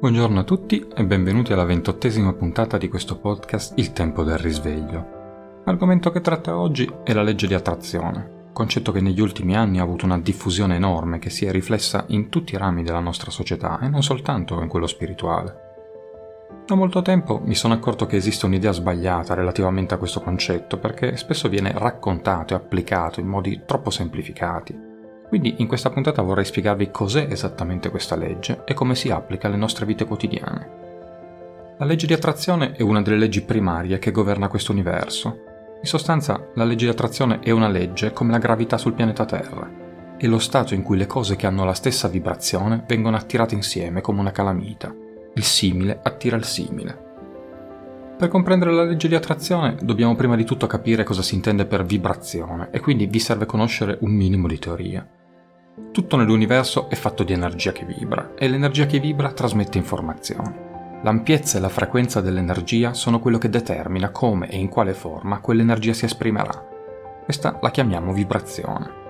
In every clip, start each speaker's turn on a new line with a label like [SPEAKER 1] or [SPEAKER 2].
[SPEAKER 1] Buongiorno a tutti e benvenuti alla ventottesima puntata di questo podcast Il tempo del risveglio. L'argomento che tratta oggi è la legge di attrazione, concetto che negli ultimi anni ha avuto una diffusione enorme che si è riflessa in tutti i rami della nostra società e non soltanto in quello spirituale. Da molto tempo mi sono accorto che esiste un'idea sbagliata relativamente a questo concetto perché spesso viene raccontato e applicato in modi troppo semplificati quindi in questa puntata vorrei spiegarvi cos'è esattamente questa legge e come si applica alle nostre vite quotidiane. La legge di attrazione è una delle leggi primarie che governa questo universo. In sostanza, la legge di attrazione è una legge come la gravità sul pianeta Terra. È lo stato in cui le cose che hanno la stessa vibrazione vengono attirate insieme come una calamita. Il simile attira il simile. Per comprendere la legge di attrazione dobbiamo prima di tutto capire cosa si intende per vibrazione e quindi vi serve conoscere un minimo di teoria. Tutto nell'universo è fatto di energia che vibra e l'energia che vibra trasmette informazioni. L'ampiezza e la frequenza dell'energia sono quello che determina come e in quale forma quell'energia si esprimerà. Questa la chiamiamo vibrazione.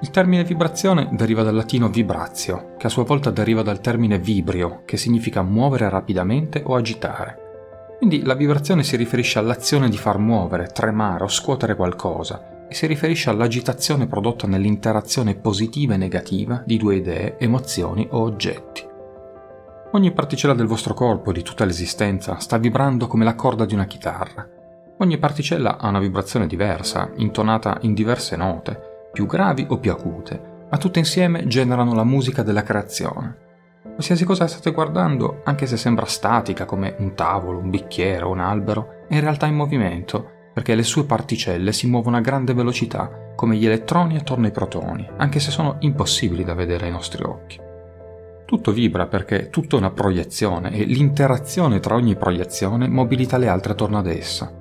[SPEAKER 1] Il termine vibrazione deriva dal latino vibratio, che a sua volta deriva dal termine vibrio, che significa muovere rapidamente o agitare. Quindi la vibrazione si riferisce all'azione di far muovere, tremare o scuotere qualcosa, e si riferisce all'agitazione prodotta nell'interazione positiva e negativa di due idee, emozioni o oggetti. Ogni particella del vostro corpo, di tutta l'esistenza, sta vibrando come la corda di una chitarra. Ogni particella ha una vibrazione diversa, intonata in diverse note, più gravi o più acute, ma tutte insieme generano la musica della creazione. Qualsiasi cosa state guardando, anche se sembra statica come un tavolo, un bicchiere o un albero, è in realtà in movimento perché le sue particelle si muovono a grande velocità, come gli elettroni attorno ai protoni, anche se sono impossibili da vedere ai nostri occhi. Tutto vibra perché è una proiezione e l'interazione tra ogni proiezione mobilita le altre attorno ad essa.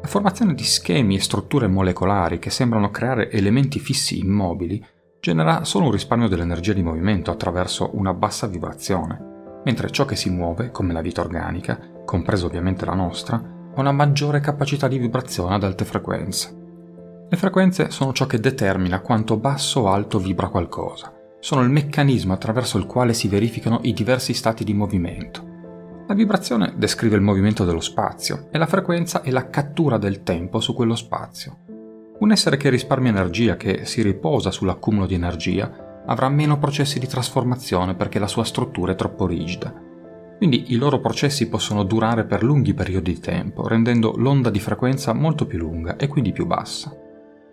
[SPEAKER 1] La formazione di schemi e strutture molecolari che sembrano creare elementi fissi immobili genera solo un risparmio dell'energia di movimento attraverso una bassa vibrazione, mentre ciò che si muove, come la vita organica, compresa ovviamente la nostra, una maggiore capacità di vibrazione ad alte frequenze. Le frequenze sono ciò che determina quanto basso o alto vibra qualcosa. Sono il meccanismo attraverso il quale si verificano i diversi stati di movimento. La vibrazione descrive il movimento dello spazio e la frequenza è la cattura del tempo su quello spazio. Un essere che risparmia energia, che si riposa sull'accumulo di energia, avrà meno processi di trasformazione perché la sua struttura è troppo rigida quindi i loro processi possono durare per lunghi periodi di tempo, rendendo l'onda di frequenza molto più lunga e quindi più bassa.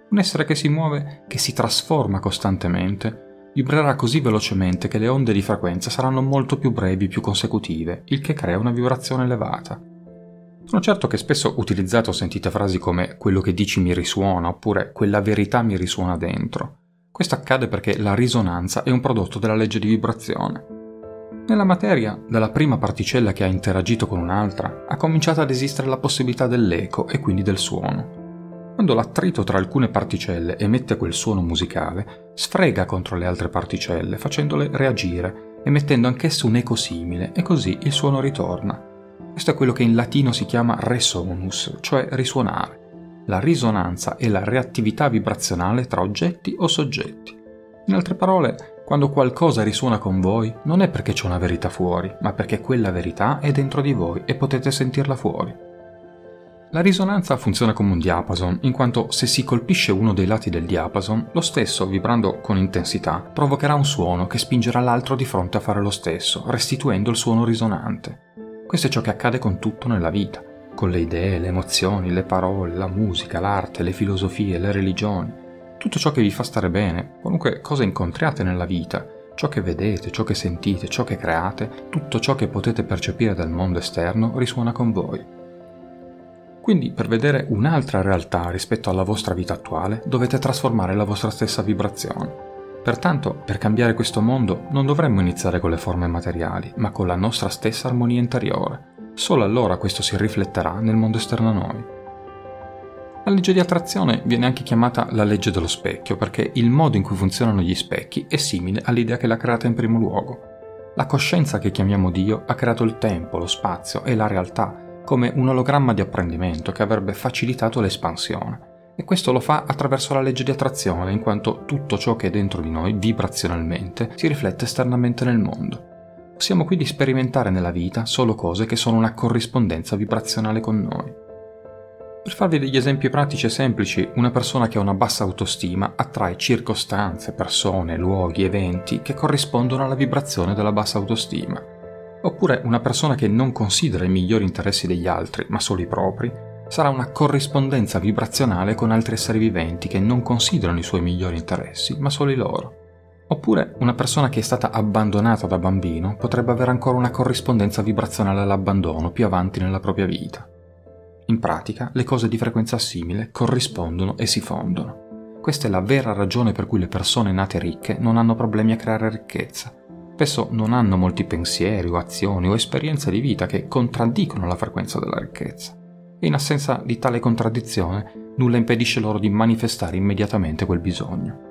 [SPEAKER 1] Un essere che si muove, che si trasforma costantemente, vibrerà così velocemente che le onde di frequenza saranno molto più brevi, più consecutive, il che crea una vibrazione elevata. Sono certo che spesso utilizzate o sentite frasi come quello che dici mi risuona oppure quella verità mi risuona dentro. Questo accade perché la risonanza è un prodotto della legge di vibrazione. Nella materia, dalla prima particella che ha interagito con un'altra, ha cominciato ad esistere la possibilità dell'eco e quindi del suono. Quando l'attrito tra alcune particelle emette quel suono musicale, sfrega contro le altre particelle, facendole reagire, emettendo anch'esse un eco simile, e così il suono ritorna. Questo è quello che in latino si chiama resonus, cioè risuonare. La risonanza è la reattività vibrazionale tra oggetti o soggetti. In altre parole, quando qualcosa risuona con voi, non è perché c'è una verità fuori, ma perché quella verità è dentro di voi e potete sentirla fuori. La risonanza funziona come un diapason, in quanto se si colpisce uno dei lati del diapason, lo stesso, vibrando con intensità, provocherà un suono che spingerà l'altro di fronte a fare lo stesso, restituendo il suono risonante. Questo è ciò che accade con tutto nella vita, con le idee, le emozioni, le parole, la musica, l'arte, le filosofie, le religioni tutto ciò che vi fa stare bene, qualunque cosa incontriate nella vita, ciò che vedete, ciò che sentite, ciò che create, tutto ciò che potete percepire dal mondo esterno risuona con voi. Quindi per vedere un'altra realtà rispetto alla vostra vita attuale dovete trasformare la vostra stessa vibrazione. Pertanto, per cambiare questo mondo non dovremmo iniziare con le forme materiali, ma con la nostra stessa armonia interiore. Solo allora questo si rifletterà nel mondo esterno a noi. La legge di attrazione viene anche chiamata la legge dello specchio perché il modo in cui funzionano gli specchi è simile all'idea che l'ha creata in primo luogo. La coscienza che chiamiamo Dio ha creato il tempo, lo spazio e la realtà come un ologramma di apprendimento che avrebbe facilitato l'espansione. E questo lo fa attraverso la legge di attrazione, in quanto tutto ciò che è dentro di noi vibrazionalmente si riflette esternamente nel mondo. Possiamo quindi sperimentare nella vita solo cose che sono una corrispondenza vibrazionale con noi. Per farvi degli esempi pratici e semplici, una persona che ha una bassa autostima attrae circostanze, persone, luoghi, eventi che corrispondono alla vibrazione della bassa autostima. Oppure una persona che non considera i migliori interessi degli altri, ma solo i propri, sarà una corrispondenza vibrazionale con altri esseri viventi che non considerano i suoi migliori interessi, ma solo i loro. Oppure una persona che è stata abbandonata da bambino potrebbe avere ancora una corrispondenza vibrazionale all'abbandono più avanti nella propria vita. In pratica, le cose di frequenza simile corrispondono e si fondono. Questa è la vera ragione per cui le persone nate ricche non hanno problemi a creare ricchezza. Spesso non hanno molti pensieri o azioni o esperienze di vita che contraddicono la frequenza della ricchezza. E in assenza di tale contraddizione, nulla impedisce loro di manifestare immediatamente quel bisogno.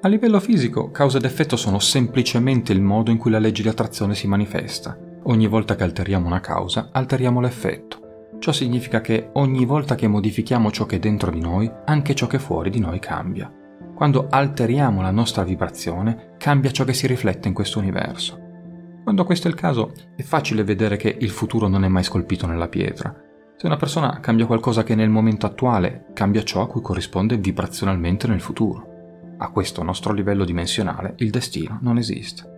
[SPEAKER 1] A livello fisico, causa ed effetto sono semplicemente il modo in cui la legge di attrazione si manifesta. Ogni volta che alteriamo una causa, alteriamo l'effetto. Ciò significa che ogni volta che modifichiamo ciò che è dentro di noi, anche ciò che è fuori di noi cambia. Quando alteriamo la nostra vibrazione, cambia ciò che si riflette in questo universo. Quando questo è il caso, è facile vedere che il futuro non è mai scolpito nella pietra. Se una persona cambia qualcosa che nel momento attuale, cambia ciò a cui corrisponde vibrazionalmente nel futuro a questo nostro livello dimensionale il destino non esiste.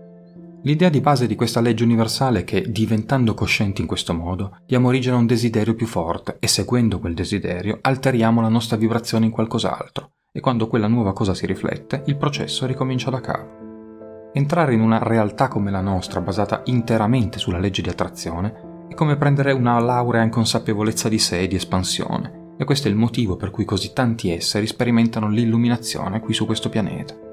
[SPEAKER 1] L'idea di base di questa legge universale è che, diventando coscienti in questo modo, diamo origine a un desiderio più forte e seguendo quel desiderio alteriamo la nostra vibrazione in qualcos'altro e quando quella nuova cosa si riflette, il processo ricomincia da capo. Entrare in una realtà come la nostra, basata interamente sulla legge di attrazione, è come prendere una laurea in consapevolezza di sé e di espansione, e questo è il motivo per cui così tanti esseri sperimentano l'illuminazione qui su questo pianeta.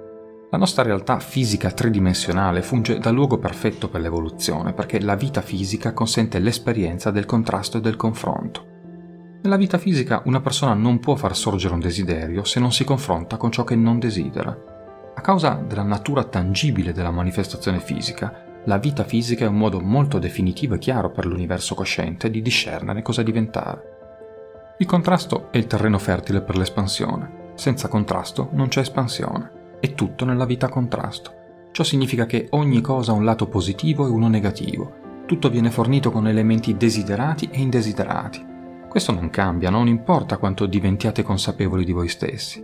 [SPEAKER 1] La nostra realtà fisica tridimensionale funge da luogo perfetto per l'evoluzione, perché la vita fisica consente l'esperienza del contrasto e del confronto. Nella vita fisica una persona non può far sorgere un desiderio se non si confronta con ciò che non desidera. A causa della natura tangibile della manifestazione fisica, la vita fisica è un modo molto definitivo e chiaro per l'universo cosciente di discernere cosa diventare. Il contrasto è il terreno fertile per l'espansione. Senza contrasto non c'è espansione. È tutto nella vita contrasto. Ciò significa che ogni cosa ha un lato positivo e uno negativo. Tutto viene fornito con elementi desiderati e indesiderati. Questo non cambia, non importa quanto diventiate consapevoli di voi stessi.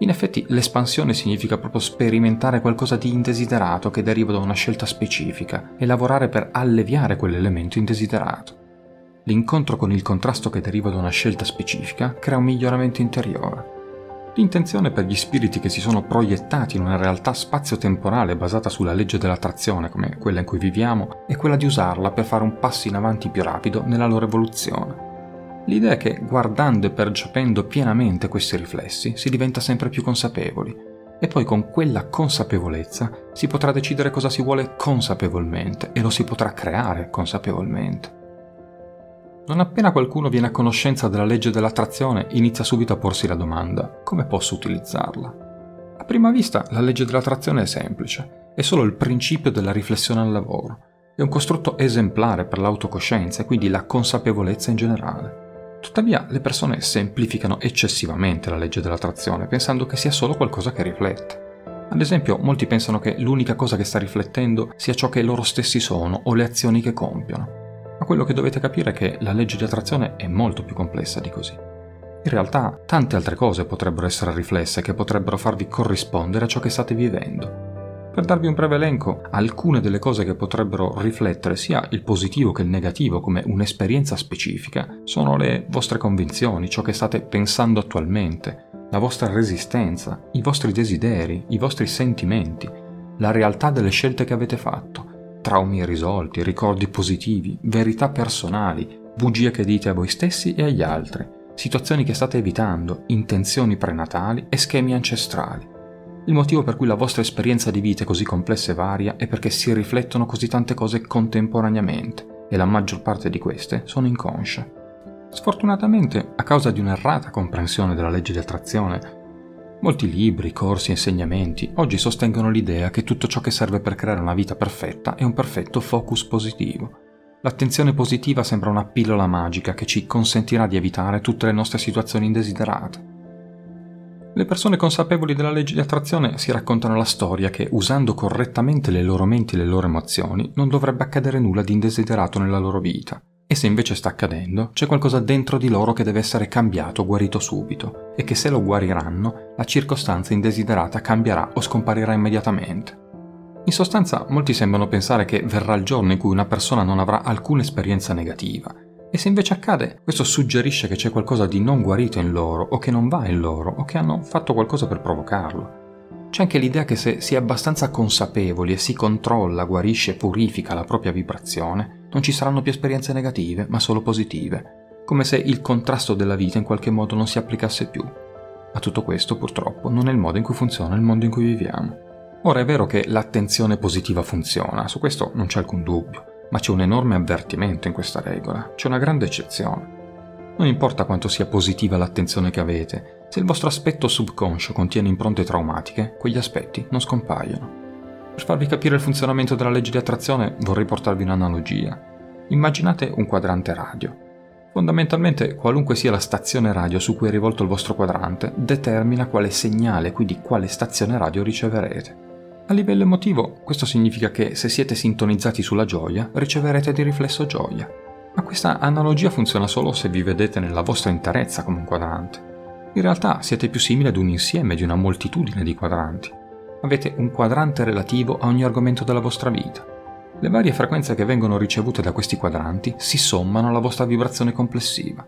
[SPEAKER 1] In effetti l'espansione significa proprio sperimentare qualcosa di indesiderato che deriva da una scelta specifica e lavorare per alleviare quell'elemento indesiderato l'incontro con il contrasto che deriva da una scelta specifica crea un miglioramento interiore. L'intenzione per gli spiriti che si sono proiettati in una realtà spazio-temporale basata sulla legge dell'attrazione, come quella in cui viviamo, è quella di usarla per fare un passo in avanti più rapido nella loro evoluzione. L'idea è che guardando e percependo pienamente questi riflessi si diventa sempre più consapevoli e poi con quella consapevolezza si potrà decidere cosa si vuole consapevolmente e lo si potrà creare consapevolmente. Non appena qualcuno viene a conoscenza della legge dell'attrazione, inizia subito a porsi la domanda, come posso utilizzarla? A prima vista la legge dell'attrazione è semplice, è solo il principio della riflessione al lavoro, è un costrutto esemplare per l'autocoscienza e quindi la consapevolezza in generale. Tuttavia le persone semplificano eccessivamente la legge dell'attrazione pensando che sia solo qualcosa che riflette. Ad esempio, molti pensano che l'unica cosa che sta riflettendo sia ciò che loro stessi sono o le azioni che compiono ma quello che dovete capire è che la legge di attrazione è molto più complessa di così. In realtà tante altre cose potrebbero essere riflesse che potrebbero farvi corrispondere a ciò che state vivendo. Per darvi un breve elenco, alcune delle cose che potrebbero riflettere sia il positivo che il negativo come un'esperienza specifica sono le vostre convinzioni, ciò che state pensando attualmente, la vostra resistenza, i vostri desideri, i vostri sentimenti, la realtà delle scelte che avete fatto, traumi irrisolti, ricordi positivi, verità personali, bugie che dite a voi stessi e agli altri, situazioni che state evitando, intenzioni prenatali e schemi ancestrali. Il motivo per cui la vostra esperienza di vita è così complessa e varia è perché si riflettono così tante cose contemporaneamente e la maggior parte di queste sono inconsce. Sfortunatamente, a causa di un'errata comprensione della legge di attrazione, Molti libri, corsi e insegnamenti oggi sostengono l'idea che tutto ciò che serve per creare una vita perfetta è un perfetto focus positivo. L'attenzione positiva sembra una pillola magica che ci consentirà di evitare tutte le nostre situazioni indesiderate. Le persone consapevoli della legge di attrazione si raccontano la storia che, usando correttamente le loro menti e le loro emozioni, non dovrebbe accadere nulla di indesiderato nella loro vita. E se invece sta accadendo, c'è qualcosa dentro di loro che deve essere cambiato, guarito subito, e che se lo guariranno, la circostanza indesiderata cambierà o scomparirà immediatamente. In sostanza, molti sembrano pensare che verrà il giorno in cui una persona non avrà alcuna esperienza negativa e se invece accade, questo suggerisce che c'è qualcosa di non guarito in loro, o che non va in loro, o che hanno fatto qualcosa per provocarlo. C'è anche l'idea che se si è abbastanza consapevoli e si controlla, guarisce e purifica la propria vibrazione, non ci saranno più esperienze negative, ma solo positive, come se il contrasto della vita in qualche modo non si applicasse più. Ma tutto questo, purtroppo, non è il modo in cui funziona il mondo in cui viviamo. Ora è vero che l'attenzione positiva funziona, su questo non c'è alcun dubbio, ma c'è un enorme avvertimento in questa regola, c'è una grande eccezione. Non importa quanto sia positiva l'attenzione che avete, se il vostro aspetto subconscio contiene impronte traumatiche, quegli aspetti non scompaiono. Per farvi capire il funzionamento della legge di attrazione vorrei portarvi un'analogia. Immaginate un quadrante radio. Fondamentalmente, qualunque sia la stazione radio su cui è rivolto il vostro quadrante, determina quale segnale, quindi quale stazione radio riceverete. A livello emotivo, questo significa che se siete sintonizzati sulla gioia, riceverete di riflesso gioia. Ma questa analogia funziona solo se vi vedete nella vostra interezza come un quadrante. In realtà siete più simili ad un insieme di una moltitudine di quadranti. Avete un quadrante relativo a ogni argomento della vostra vita. Le varie frequenze che vengono ricevute da questi quadranti si sommano alla vostra vibrazione complessiva.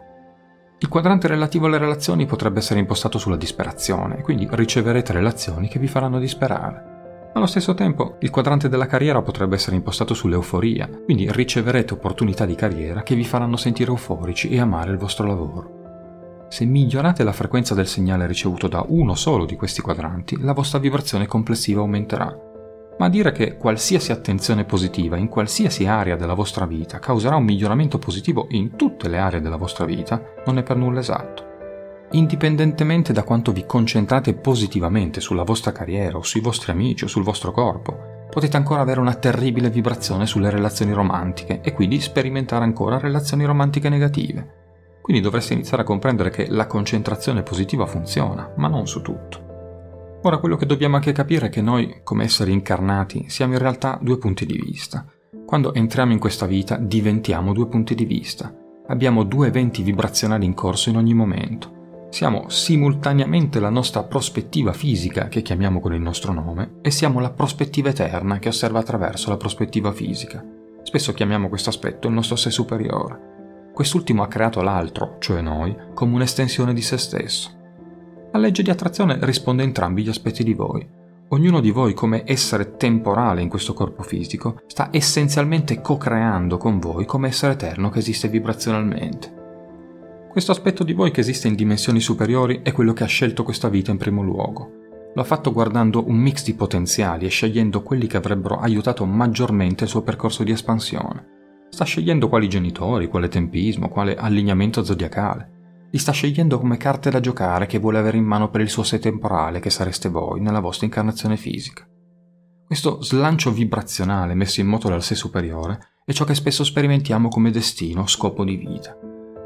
[SPEAKER 1] Il quadrante relativo alle relazioni potrebbe essere impostato sulla disperazione, quindi riceverete relazioni che vi faranno disperare. Allo stesso tempo, il quadrante della carriera potrebbe essere impostato sull'euforia, quindi riceverete opportunità di carriera che vi faranno sentire euforici e amare il vostro lavoro. Se migliorate la frequenza del segnale ricevuto da uno solo di questi quadranti, la vostra vibrazione complessiva aumenterà. Ma dire che qualsiasi attenzione positiva in qualsiasi area della vostra vita causerà un miglioramento positivo in tutte le aree della vostra vita non è per nulla esatto. Indipendentemente da quanto vi concentrate positivamente sulla vostra carriera o sui vostri amici o sul vostro corpo, potete ancora avere una terribile vibrazione sulle relazioni romantiche e quindi sperimentare ancora relazioni romantiche negative. Quindi dovreste iniziare a comprendere che la concentrazione positiva funziona, ma non su tutto. Ora quello che dobbiamo anche capire è che noi, come esseri incarnati, siamo in realtà due punti di vista. Quando entriamo in questa vita diventiamo due punti di vista. Abbiamo due eventi vibrazionali in corso in ogni momento siamo simultaneamente la nostra prospettiva fisica, che chiamiamo con il nostro nome, e siamo la prospettiva eterna che osserva attraverso la prospettiva fisica. Spesso chiamiamo questo aspetto il nostro sé superiore. Quest'ultimo ha creato l'altro, cioè noi, come un'estensione di se stesso. La legge di attrazione risponde a entrambi gli aspetti di voi. Ognuno di voi, come essere temporale in questo corpo fisico, sta essenzialmente co-creando con voi come essere eterno che esiste vibrazionalmente. Questo aspetto di voi che esiste in dimensioni superiori è quello che ha scelto questa vita in primo luogo. Lo ha fatto guardando un mix di potenziali e scegliendo quelli che avrebbero aiutato maggiormente il suo percorso di espansione. Sta scegliendo quali genitori, quale tempismo, quale allineamento zodiacale. Li sta scegliendo come carte da giocare che vuole avere in mano per il suo sé temporale che sareste voi nella vostra incarnazione fisica. Questo slancio vibrazionale messo in moto dal sé superiore è ciò che spesso sperimentiamo come destino, scopo di vita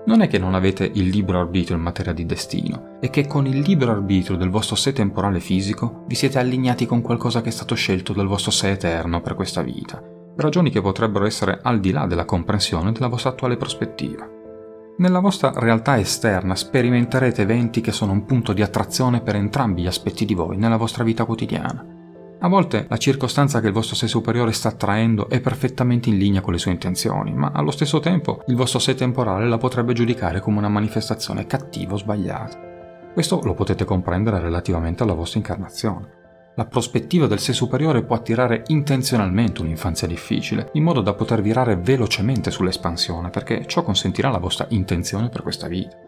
[SPEAKER 1] non è che non avete il libero arbitrio in materia di destino, è che con il libero arbitrio del vostro sé temporale fisico vi siete allineati con qualcosa che è stato scelto dal vostro sé eterno per questa vita, ragioni che potrebbero essere al di là della comprensione della vostra attuale prospettiva. Nella vostra realtà esterna sperimenterete eventi che sono un punto di attrazione per entrambi gli aspetti di voi nella vostra vita quotidiana. A volte la circostanza che il vostro sé superiore sta attraendo è perfettamente in linea con le sue intenzioni, ma allo stesso tempo il vostro sé temporale la potrebbe giudicare come una manifestazione cattiva o sbagliata. Questo lo potete comprendere relativamente alla vostra incarnazione. La prospettiva del sé superiore può attirare intenzionalmente un'infanzia difficile, in modo da poter virare velocemente sull'espansione, perché ciò consentirà la vostra intenzione per questa vita.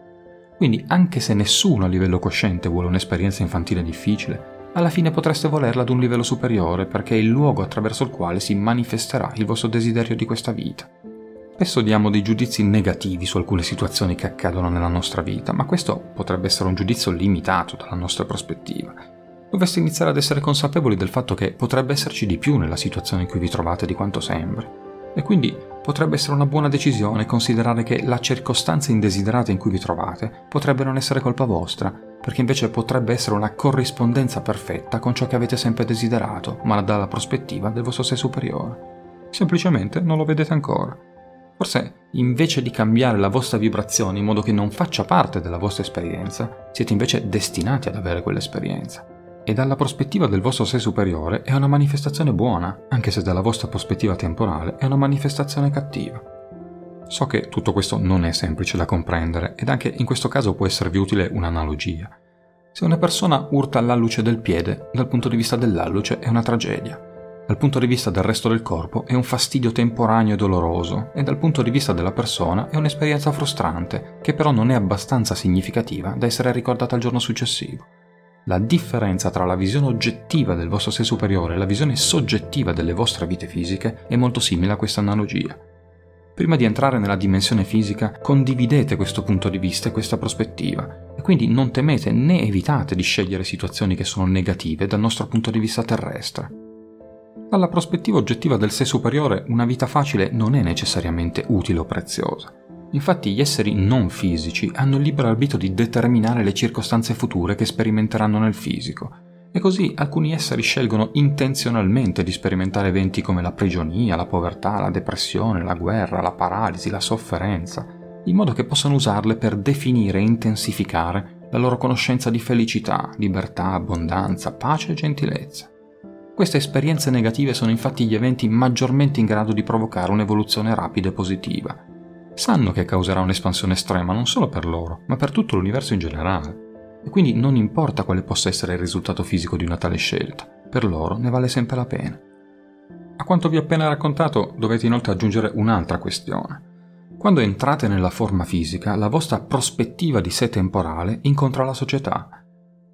[SPEAKER 1] Quindi, anche se nessuno a livello cosciente vuole un'esperienza infantile difficile, alla fine potreste volerla ad un livello superiore perché è il luogo attraverso il quale si manifesterà il vostro desiderio di questa vita. Spesso diamo dei giudizi negativi su alcune situazioni che accadono nella nostra vita, ma questo potrebbe essere un giudizio limitato dalla nostra prospettiva. Dovreste iniziare ad essere consapevoli del fatto che potrebbe esserci di più nella situazione in cui vi trovate di quanto sembra. E quindi potrebbe essere una buona decisione considerare che la circostanza indesiderata in cui vi trovate potrebbe non essere colpa vostra, perché invece potrebbe essere una corrispondenza perfetta con ciò che avete sempre desiderato, ma dalla prospettiva del vostro sé superiore. Semplicemente non lo vedete ancora. Forse invece di cambiare la vostra vibrazione in modo che non faccia parte della vostra esperienza, siete invece destinati ad avere quell'esperienza. E dalla prospettiva del vostro sé superiore è una manifestazione buona, anche se dalla vostra prospettiva temporale è una manifestazione cattiva. So che tutto questo non è semplice da comprendere ed anche in questo caso può esservi utile un'analogia. Se una persona urta l'alluce del piede, dal punto di vista dell'alluce è una tragedia dal punto di vista del resto del corpo è un fastidio temporaneo e doloroso e dal punto di vista della persona è un'esperienza frustrante, che però non è abbastanza significativa da essere ricordata il giorno successivo. La differenza tra la visione oggettiva del vostro sé superiore e la visione soggettiva delle vostre vite fisiche è molto simile a questa analogia. Prima di entrare nella dimensione fisica, condividete questo punto di vista e questa prospettiva, e quindi non temete né evitate di scegliere situazioni che sono negative dal nostro punto di vista terrestre. Dalla prospettiva oggettiva del sé superiore, una vita facile non è necessariamente utile o preziosa. Infatti gli esseri non fisici hanno il libero arbitrio di determinare le circostanze future che sperimenteranno nel fisico, e così alcuni esseri scelgono intenzionalmente di sperimentare eventi come la prigionia, la povertà, la depressione, la guerra, la paralisi, la sofferenza, in modo che possano usarle per definire e intensificare la loro conoscenza di felicità, libertà, abbondanza, pace e gentilezza. Queste esperienze negative sono infatti gli eventi maggiormente in grado di provocare un'evoluzione rapida e positiva. Sanno che causerà un'espansione estrema non solo per loro, ma per tutto l'universo in generale. E quindi non importa quale possa essere il risultato fisico di una tale scelta, per loro ne vale sempre la pena. A quanto vi ho appena raccontato dovete inoltre aggiungere un'altra questione. Quando entrate nella forma fisica, la vostra prospettiva di sé temporale incontra la società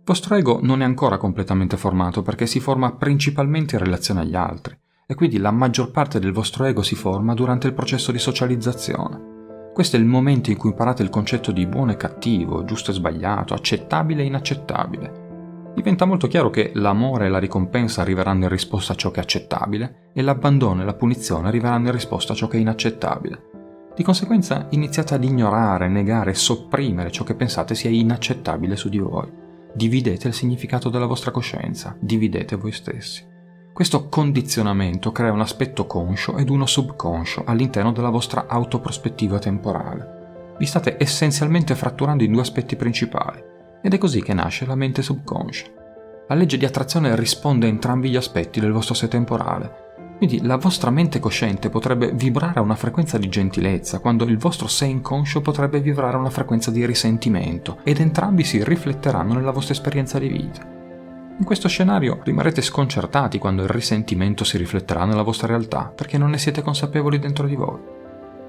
[SPEAKER 1] vostro ego non è ancora completamente formato perché si forma principalmente in relazione agli altri e quindi la maggior parte del vostro ego si forma durante il processo di socializzazione. Questo è il momento in cui imparate il concetto di buono e cattivo, giusto e sbagliato, accettabile e inaccettabile. Diventa molto chiaro che l'amore e la ricompensa arriveranno in risposta a ciò che è accettabile e l'abbandono e la punizione arriveranno in risposta a ciò che è inaccettabile. Di conseguenza iniziate ad ignorare, negare e sopprimere ciò che pensate sia inaccettabile su di voi. Dividete il significato della vostra coscienza, dividete voi stessi. Questo condizionamento crea un aspetto conscio ed uno subconscio all'interno della vostra autoprospettiva temporale. Vi state essenzialmente fratturando in due aspetti principali ed è così che nasce la mente subconscia. La legge di attrazione risponde a entrambi gli aspetti del vostro sé temporale quindi la vostra mente cosciente potrebbe vibrare a una frequenza di gentilezza, quando il vostro sé inconscio potrebbe vibrare a una frequenza di risentimento, ed entrambi si rifletteranno nella vostra esperienza di vita. In questo scenario rimarrete sconcertati quando il risentimento si rifletterà nella vostra realtà, perché non ne siete consapevoli dentro di voi.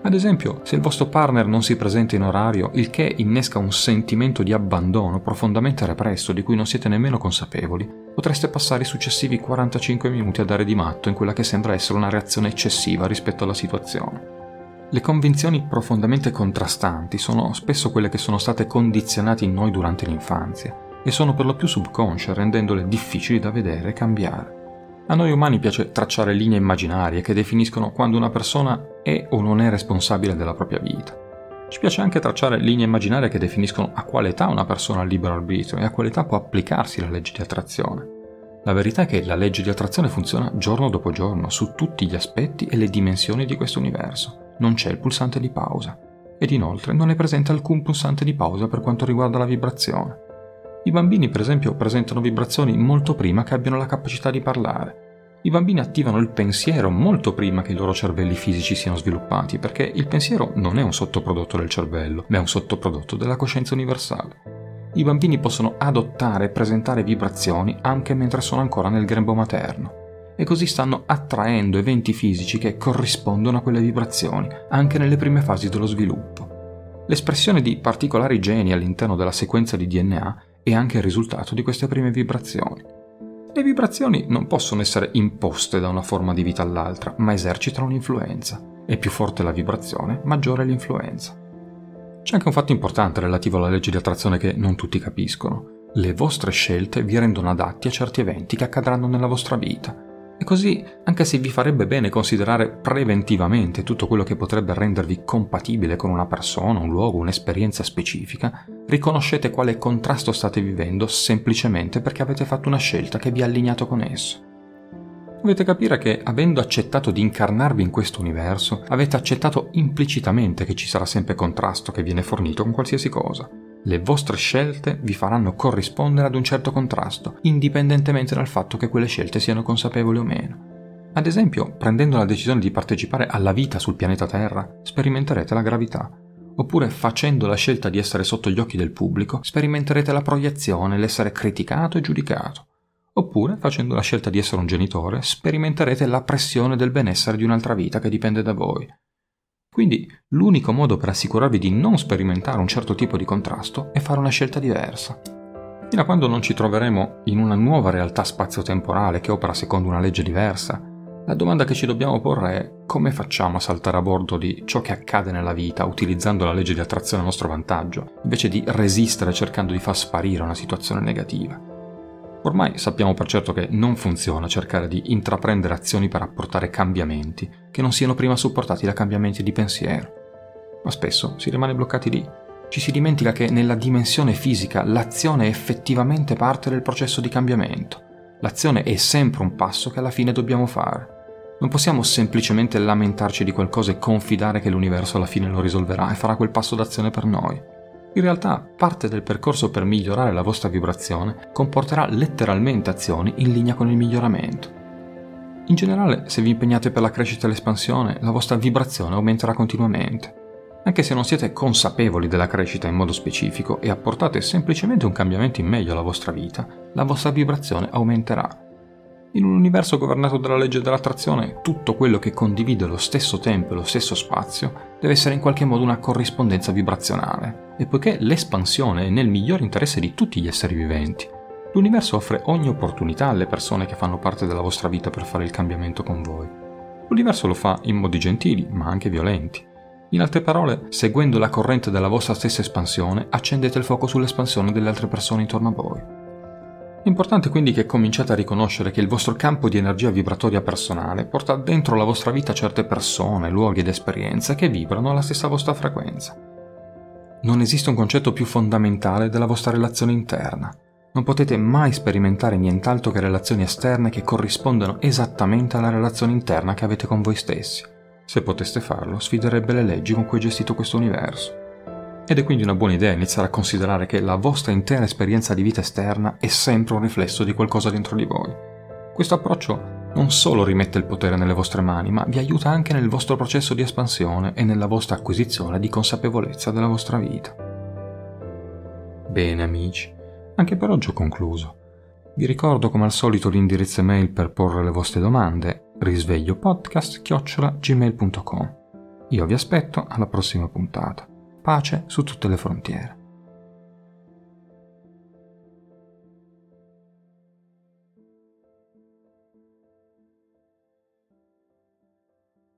[SPEAKER 1] Ad esempio, se il vostro partner non si presenta in orario, il che innesca un sentimento di abbandono profondamente represso di cui non siete nemmeno consapevoli, potreste passare i successivi 45 minuti a dare di matto in quella che sembra essere una reazione eccessiva rispetto alla situazione. Le convinzioni profondamente contrastanti sono spesso quelle che sono state condizionate in noi durante l'infanzia e sono per lo più subconsce, rendendole difficili da vedere e cambiare. A noi umani piace tracciare linee immaginarie che definiscono quando una persona è o non è responsabile della propria vita. Ci piace anche tracciare linee immaginarie che definiscono a quale età una persona ha libero arbitrio e a quale età può applicarsi la legge di attrazione. La verità è che la legge di attrazione funziona giorno dopo giorno su tutti gli aspetti e le dimensioni di questo universo. Non c'è il pulsante di pausa. Ed inoltre non è presente alcun pulsante di pausa per quanto riguarda la vibrazione. I bambini, per esempio, presentano vibrazioni molto prima che abbiano la capacità di parlare. I bambini attivano il pensiero molto prima che i loro cervelli fisici siano sviluppati, perché il pensiero non è un sottoprodotto del cervello, ma è un sottoprodotto della coscienza universale. I bambini possono adottare e presentare vibrazioni anche mentre sono ancora nel grembo materno e così stanno attraendo eventi fisici che corrispondono a quelle vibrazioni, anche nelle prime fasi dello sviluppo. L'espressione di particolari geni all'interno della sequenza di DNA è anche il risultato di queste prime vibrazioni. Le vibrazioni non possono essere imposte da una forma di vita all'altra, ma esercitano un'influenza. E più forte la vibrazione, maggiore l'influenza. C'è anche un fatto importante relativo alla legge di attrazione che non tutti capiscono. Le vostre scelte vi rendono adatti a certi eventi che accadranno nella vostra vita. E così, anche se vi farebbe bene considerare preventivamente tutto quello che potrebbe rendervi compatibile con una persona, un luogo, un'esperienza specifica, riconoscete quale contrasto state vivendo semplicemente perché avete fatto una scelta che vi ha allineato con esso. Dovete capire che, avendo accettato di incarnarvi in questo universo, avete accettato implicitamente che ci sarà sempre contrasto che viene fornito con qualsiasi cosa. Le vostre scelte vi faranno corrispondere ad un certo contrasto, indipendentemente dal fatto che quelle scelte siano consapevoli o meno. Ad esempio, prendendo la decisione di partecipare alla vita sul pianeta Terra, sperimenterete la gravità. Oppure facendo la scelta di essere sotto gli occhi del pubblico, sperimenterete la proiezione, l'essere criticato e giudicato. Oppure, facendo la scelta di essere un genitore, sperimenterete la pressione del benessere di un'altra vita che dipende da voi. Quindi l'unico modo per assicurarvi di non sperimentare un certo tipo di contrasto è fare una scelta diversa. Fino a quando non ci troveremo in una nuova realtà spazio-temporale che opera secondo una legge diversa, la domanda che ci dobbiamo porre è come facciamo a saltare a bordo di ciò che accade nella vita utilizzando la legge di attrazione a nostro vantaggio, invece di resistere cercando di far sparire una situazione negativa. Ormai sappiamo per certo che non funziona cercare di intraprendere azioni per apportare cambiamenti che non siano prima supportati da cambiamenti di pensiero. Ma spesso si rimane bloccati lì. Ci si dimentica che nella dimensione fisica l'azione è effettivamente parte del processo di cambiamento. L'azione è sempre un passo che alla fine dobbiamo fare. Non possiamo semplicemente lamentarci di qualcosa e confidare che l'universo alla fine lo risolverà e farà quel passo d'azione per noi. In realtà parte del percorso per migliorare la vostra vibrazione comporterà letteralmente azioni in linea con il miglioramento. In generale, se vi impegnate per la crescita e l'espansione, la vostra vibrazione aumenterà continuamente. Anche se non siete consapevoli della crescita in modo specifico e apportate semplicemente un cambiamento in meglio alla vostra vita, la vostra vibrazione aumenterà in un universo governato dalla legge dell'attrazione, tutto quello che condivide lo stesso tempo e lo stesso spazio deve essere in qualche modo una corrispondenza vibrazionale. E poiché l'espansione è nel migliore interesse di tutti gli esseri viventi, l'universo offre ogni opportunità alle persone che fanno parte della vostra vita per fare il cambiamento con voi. L'universo lo fa in modi gentili, ma anche violenti. In altre parole, seguendo la corrente della vostra stessa espansione, accendete il fuoco sull'espansione delle altre persone intorno a voi. Importante quindi che cominciate a riconoscere che il vostro campo di energia vibratoria personale porta dentro la vostra vita certe persone, luoghi ed esperienze che vibrano alla stessa vostra frequenza. Non esiste un concetto più fondamentale della vostra relazione interna. Non potete mai sperimentare nient'altro che relazioni esterne che corrispondano esattamente alla relazione interna che avete con voi stessi. Se poteste farlo, sfiderebbe le leggi con cui è gestito questo universo. Ed è quindi una buona idea iniziare a considerare che la vostra intera esperienza di vita esterna è sempre un riflesso di qualcosa dentro di voi. Questo approccio non solo rimette il potere nelle vostre mani, ma vi aiuta anche nel vostro processo di espansione e nella vostra acquisizione di consapevolezza della vostra vita. Bene amici, anche per oggi ho concluso. Vi ricordo come al solito l'indirizzo email per porre le vostre domande risvegliopodcast.gmail.com Io vi aspetto alla prossima puntata pace su tutte le frontiere.